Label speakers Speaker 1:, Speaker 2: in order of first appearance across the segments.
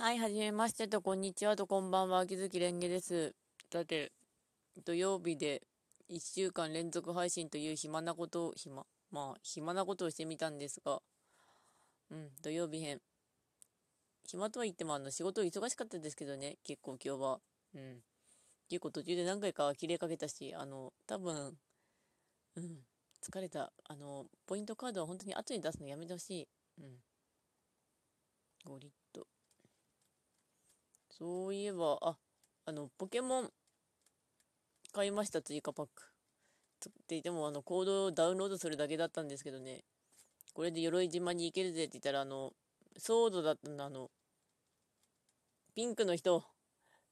Speaker 1: はい、はじめましてと、こんにちはと、こんばんは、秋月蓮華です。さて、土曜日で1週間連続配信という暇なことを、暇、まあ、暇なことをしてみたんですが、うん、土曜日編。暇とは言っても、あの、仕事忙しかったですけどね、結構今日は。うん。結構途中で何回か切れかけたし、あの、多分、うん、疲れた。あの、ポイントカードは本当に後に出すのやめてほしい。うん。ゴリッと。そういえば、あ、あの、ポケモン買いました、追加パック。つって言っても、あの、コードをダウンロードするだけだったんですけどね。これで鎧島に行けるぜって言ったら、あの、ソードだったんだ、あの、ピンクの人、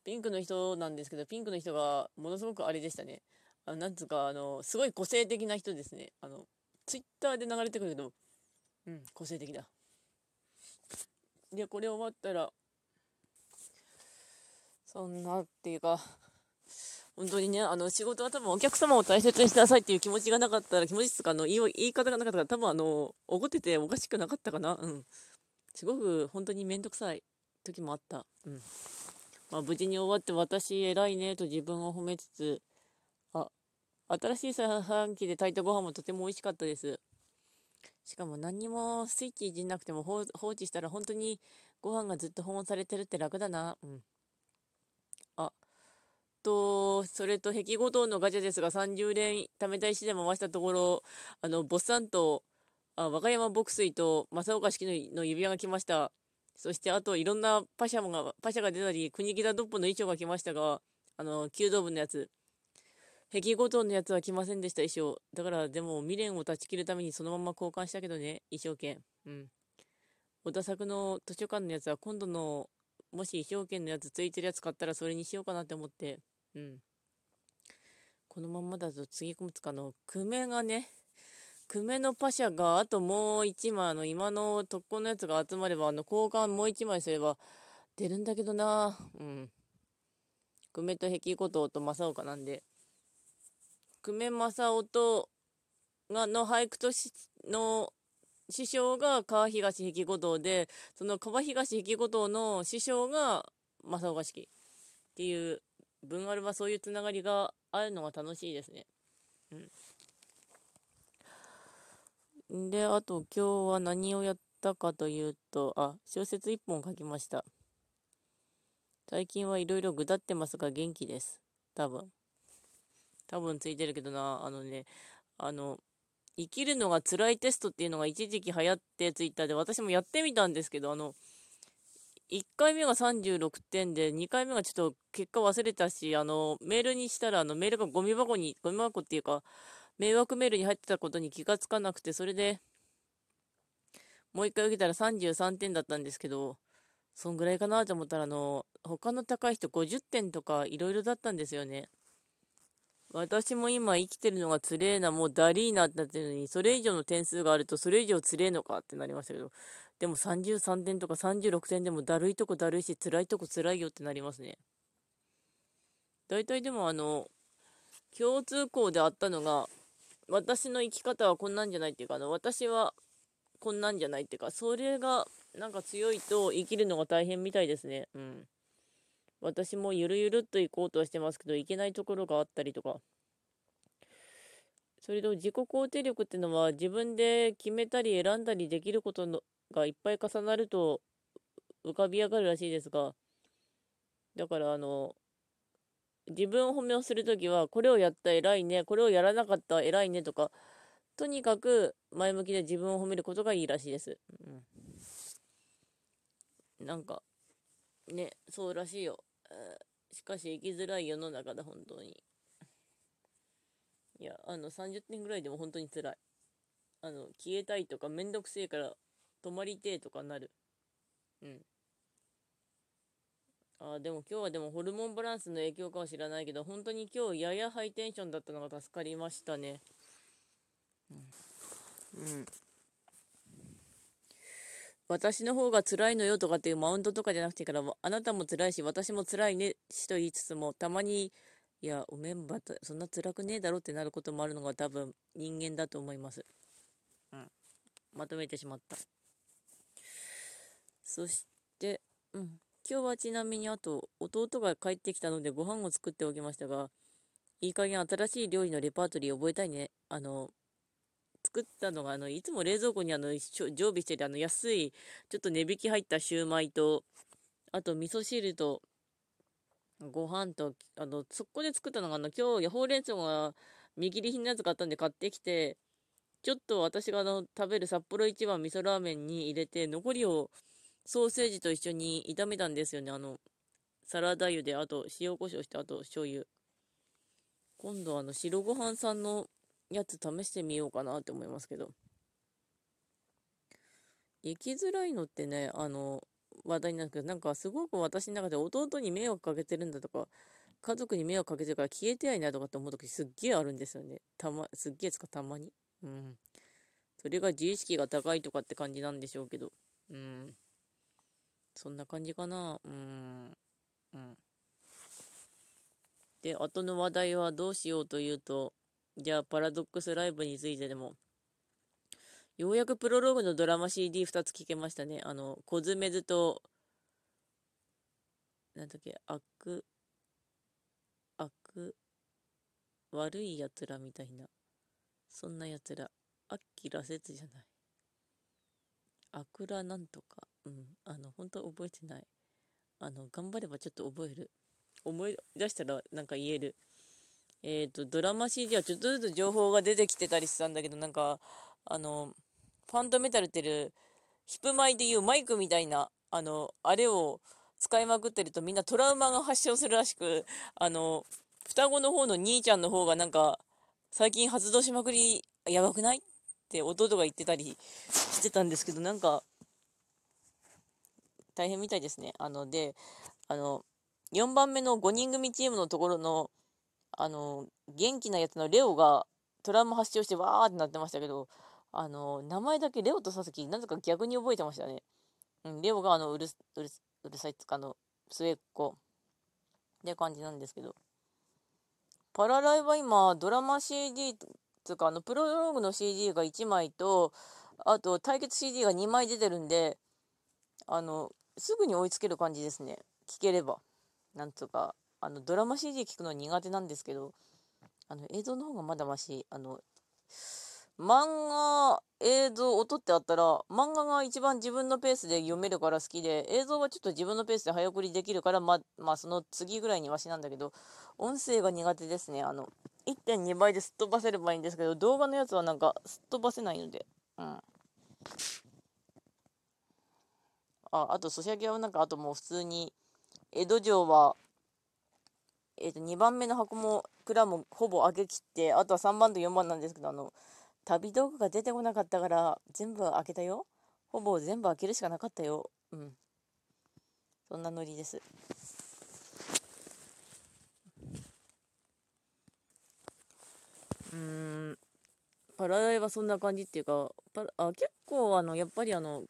Speaker 1: ピンクの人なんですけど、ピンクの人がものすごくあれでしたね。あの、なんつうか、あの、すごい個性的な人ですね。あの、ツイッターで流れてくるけど、うん、個性的だ。で、これ終わったら、そんなっていうか、本当にね、あの、仕事は多分お客様を大切にしなさいっていう気持ちがなかったら、気持ちとか、あの、言い言い方がなかったから、多分あの、怒ってておかしくなかったかな。うん。すごく本当にめんどくさい時もあった。うん。まあ、無事に終わって私偉いねと自分を褒めつつ、あ、新しい炊飯器で炊いたご飯もとても美味しかったです。しかも何にもスイッチいじんなくても放置したら本当にご飯がずっと保温されてるって楽だな。うん。と、それと壁ごとのガチャですが30連貯めた石で回したところ、あの、ボッサンと、あ、和歌山牧水と正岡式のの指輪が来ました。そしてあといろんなパシャもが、パシャが出たり、国木田ドッポの衣装が来ましたが、あの、弓道部のやつ。壁ごとのやつは来ませんでした、衣装。だから、でも未練を断ち切るためにそのまま交換したけどね、衣装券。うん。小田作の図書館のやつは今度の、もし衣装券のやつついてるやつ買ったらそれにしようかなって思って。うん。このままだと次込むつかの、久米がね、久米のパシャがあともう一枚、あの、今の特攻のやつが集まれば、あの、交換もう一枚すれば出るんだけどな。うん。久米と壁ごとと正岡なんで。久米正雄と、が、の俳句とし、の、師匠が川東壁五道で、その川東壁五道の師匠が正岡式っていう、文あるはそういうつながりがあるのが楽しいですね。うん。で、あと今日は何をやったかというと、あ、小説一本書きました。最近はいろいろぐだってますが元気です。多分。多分ついてるけどな、あのね、あの、生きるのが辛いテストっていうのが一時期流行ってツイッターで私もやってみたんですけど、あの、1回目が36点で、2回目がちょっと結果忘れたし、あの、メールにしたら、あの、メールがゴミ箱に、ゴミ箱っていうか、迷惑メールに入ってたことに気がつかなくて、それで、もう1回受けたら33点だったんですけど、そんぐらいかなと思ったら、あの、他の高い人50点とかいろいろだったんですよね。私も今生きてるのがつれえな、もうダリーナってなってるのに、それ以上の点数があるとそれ以上つれえのかってなりましたけど、でも33点とか36点でもだるいとこだるいし、辛いとこ辛いよってなりますね。大体でもあの、共通項であったのが、私の生き方はこんなんじゃないっていうか、あの、私はこんなんじゃないっていうか、それがなんか強いと生きるのが大変みたいですね。うん。私もゆるゆるっと行こうとはしてますけど、いけないところがあったりとか。それと自己肯定力っていうのは自分で決めたり選んだりできることのがいっぱい重なると浮かび上がるらしいですが、だからあの、自分を褒めをするときは、これをやった偉いね、これをやらなかった偉いねとか、とにかく前向きで自分を褒めることがいいらしいです。うん、なんか、ね、そうらしいよ。しかし生きづらい世の中だ、本当に。いや、あの、30点ぐらいでも本当に辛い。あの、消えたいとか、めんどくせえから泊まりてえとかなる。うん。あでも今日はでもホルモンバランスの影響かは知らないけど、本当に今日ややハイテンションだったのが助かりましたね。うんうん。私の方が辛いのよとかっていうマウントとかじゃなくてから、あなたも辛いし、私も辛いねしと言いつつも、たまに、いや、おめんばた、そんな辛くねえだろってなることもあるのが多分人間だと思います。うん。まとめてしまった。そして、うん。今日はちなみにあと、弟が帰ってきたのでご飯を作っておきましたが、いい加減新しい料理のレパートリー覚えたいね。あの、作ったのが、あの、いつも冷蔵庫にあの、常備してるあの、安い、ちょっと値引き入ったシューマイと、あと、味噌汁と、ご飯と、あの、そこで作ったのが、あの、今日、ほうれん草が見切り品のやつ買ったんで買ってきて、ちょっと私があの、食べる札幌一番味噌ラーメンに入れて、残りをソーセージと一緒に炒めたんですよね。あの、サラダ油で、あと塩コショウして、あと醤油。今度あの、白ご飯さんのやつ試してみようかなって思いますけど。生きづらいのってね、あの、話題になるけど、なんかすごく私の中で弟に迷惑かけてるんだとか、家族に迷惑かけてるから消えてやいなとかって思う時すっげえあるんですよね。たま、すっげえつかたまに。うん。それが自意識が高いとかって感じなんでしょうけど。うん。そんな感じかな。うん。うん。で、後の話題はどうしようというと、じゃあ、パラドックスライブについてでも、ようやくプロローグのドラマ CD2 つ聴けましたね。あの、コズメズと、なんだっけ、悪、悪、悪い奴らみたいな。そんな奴ら。アッキラ説じゃない。アクラなんとか。うん。あの、本当覚えてない。あの、頑張ればちょっと覚える。思い出したらなんか言える。えっ、ー、と、ドラマ CD はちょっとずつ情報が出てきてたりしたんだけど、なんか、あの、ファントメタルってる、ヒップマイでいうマイクみたいな、あの、あれを使いまくってるとみんなトラウマが発症するらしく、あの、双子の方の兄ちゃんの方がなんか、最近発動しまくり、やばくないって弟が言ってたりしてたんですけど、なんか、大変みたいですね。あの、で、あの、4番目の5人組チームのところの、あの、元気なやつのレオがトラウマ発症してわーってなってましたけど、あの、名前だけレオと佐々木、なぜか逆に覚えてましたね。うん、レオがあの、うる、うる、うるさいっつかの、末っ子って感じなんですけど。パラライは今、ドラマ CD つか、あの、プロローグの CD が1枚と、あと、対決 CD が2枚出てるんで、あの、すぐに追いつける感じですね。聞ければ。なんつうか、あの、ドラマ CD 聞くの苦手なんですけど、あの、映像の方がまだまし、あの、漫画、映像、音ってあったら、漫画が一番自分のペースで読めるから好きで、映像はちょっと自分のペースで早送りできるから、ま、まあ、その次ぐらいにマシなんだけど、音声が苦手ですね。あの、1.2倍ですっ飛ばせればいいんですけど、動画のやつはなんか、すっ飛ばせないので、うん。あ、あと、ソシャゲはなんか、あともう普通に、江戸城は、え、ー、と、2番目の箱も、蔵もほぼ上げ切って、あとは3番と4番なんですけど、あの、旅道具が出てこなかったから、全部開けたよ。ほぼ全部開けるしかなかったよ。うん。そんなノリです。うん。パラダイはそんな感じっていうか、パラあ結構あの、やっぱりあの、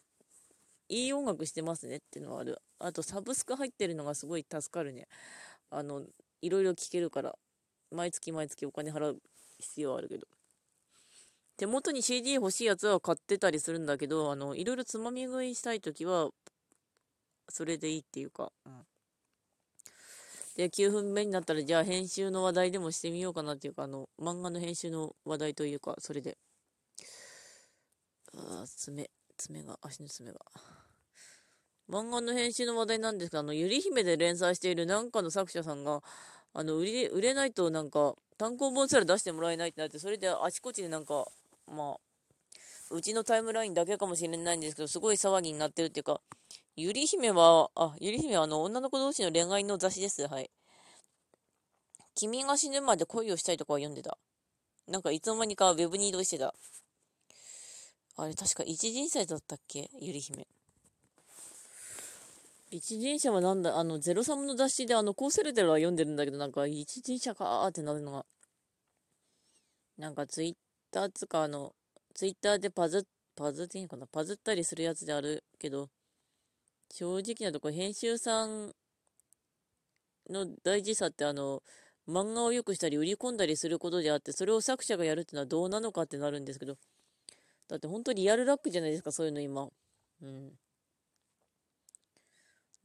Speaker 1: いい音楽してますねっていうのはある。あと、サブスク入ってるのがすごい助かるね。あの、いろいろ聴けるから、毎月毎月お金払う必要あるけど。手元に CD 欲しいやつは買ってたりするんだけど、あの、いろいろつまみ食いしたいときは、それでいいっていうか、うん。で、9分目になったら、じゃあ編集の話題でもしてみようかなっていうか、あの、漫画の編集の話題というか、それで。あ爪、爪が、足の爪が。漫画の編集の話題なんですが、あの、ゆり姫で連載しているなんかの作者さんが、あの、売り、売れないとなんか、単行本すら出してもらえないってなって、それであちこちでなんか、まあ、うちのタイムラインだけかもしれないんですけど、すごい騒ぎになってるっていうか、ゆり姫は、あ、ゆり姫はあの、女の子同士の恋愛の雑誌です。はい。君が死ぬまで恋をしたいとかは読んでた。なんかいつの間にかウェブに移動してた。あれ確か一人祭だったっけ？ゆり姫。一人者はなんだ、あの、ゼロサムの雑誌であの、コーセルテルは読んでるんだけど、なんか、一人者かーってなるのが、なんかツイッターつか、あの、ツイッターでパズ、パズっていいのかなパズったりするやつであるけど、正直なとこ、編集さんの大事さってあの、漫画を良くしたり売り込んだりすることであって、それを作者がやるってのはどうなのかってなるんですけど、だって本当リアルラックじゃないですか、そういうの今。うん。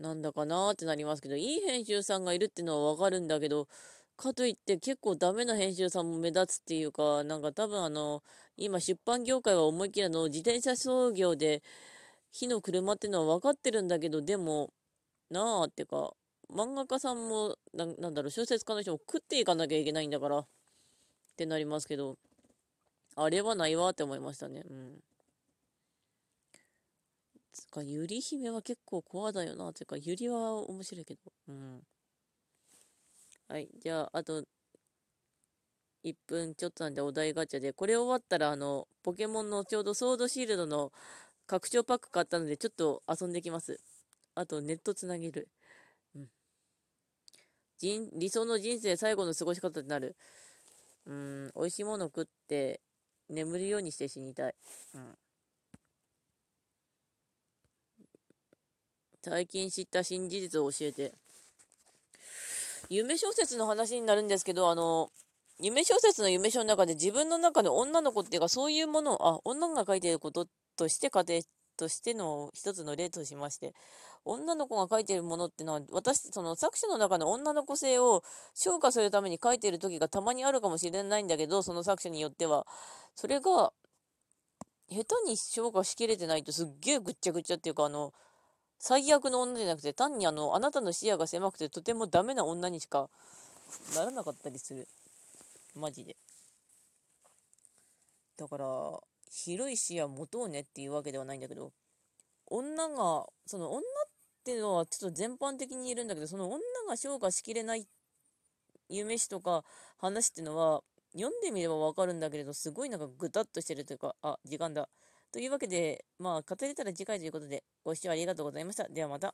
Speaker 1: なんだかなーってなりますけど、いい編集さんがいるってのはわかるんだけど、かといって結構ダメな編集さんも目立つっていうか、なんか多分あの、今出版業界は思いっきりあの、自転車操業で、火の車ってのは分かってるんだけど、でも、なあってか、漫画家さんもな、なんだろう、小説家の人も食っていかなきゃいけないんだから、ってなりますけど、あれはないわって思いましたね。うん。つか、ゆり姫は結構怖だよな。ていうか、ゆりは面白いけど。うん。はい。じゃあ、あと、1分ちょっとなんでお題ガチャで、これ終わったら、あの、ポケモンのちょうどソードシールドの拡張パック買ったので、ちょっと遊んできます。あと、ネットつなげる。うん。人理想の人生最後の過ごし方になる。うん、美味しいもの食って、眠るようにして死にたい。うん。最近知った新事実を教えて。夢小説の話になるんですけど、あの、夢小説の夢書の中で自分の中の女の子っていうか、そういうものを、あ、女が書いてることとして家庭としての一つの例としまして、女の子が書いてるものってのは、私、その作者の中の女の子性を昇華するために書いてる時がたまにあるかもしれないんだけど、その作者によっては。それが、下手に昇華しきれてないとすっげえぐっちゃぐちゃっていうか、あの、最悪の女じゃなくて、単にあの、あなたの視野が狭くてとてもダメな女にしかならなかったりする。マジで。だから、広い視野持とうねっていうわけではないんだけど、女が、その女っていうのはちょっと全般的にいるんだけど、その女が消化しきれない夢詩とか話っていうのは、読んでみればわかるんだけれど、すごいなんかぐたっとしてるというか、あ、時間だ。というわけで、まあ、語れたら次回ということで、ご視聴ありがとうございました。ではまた。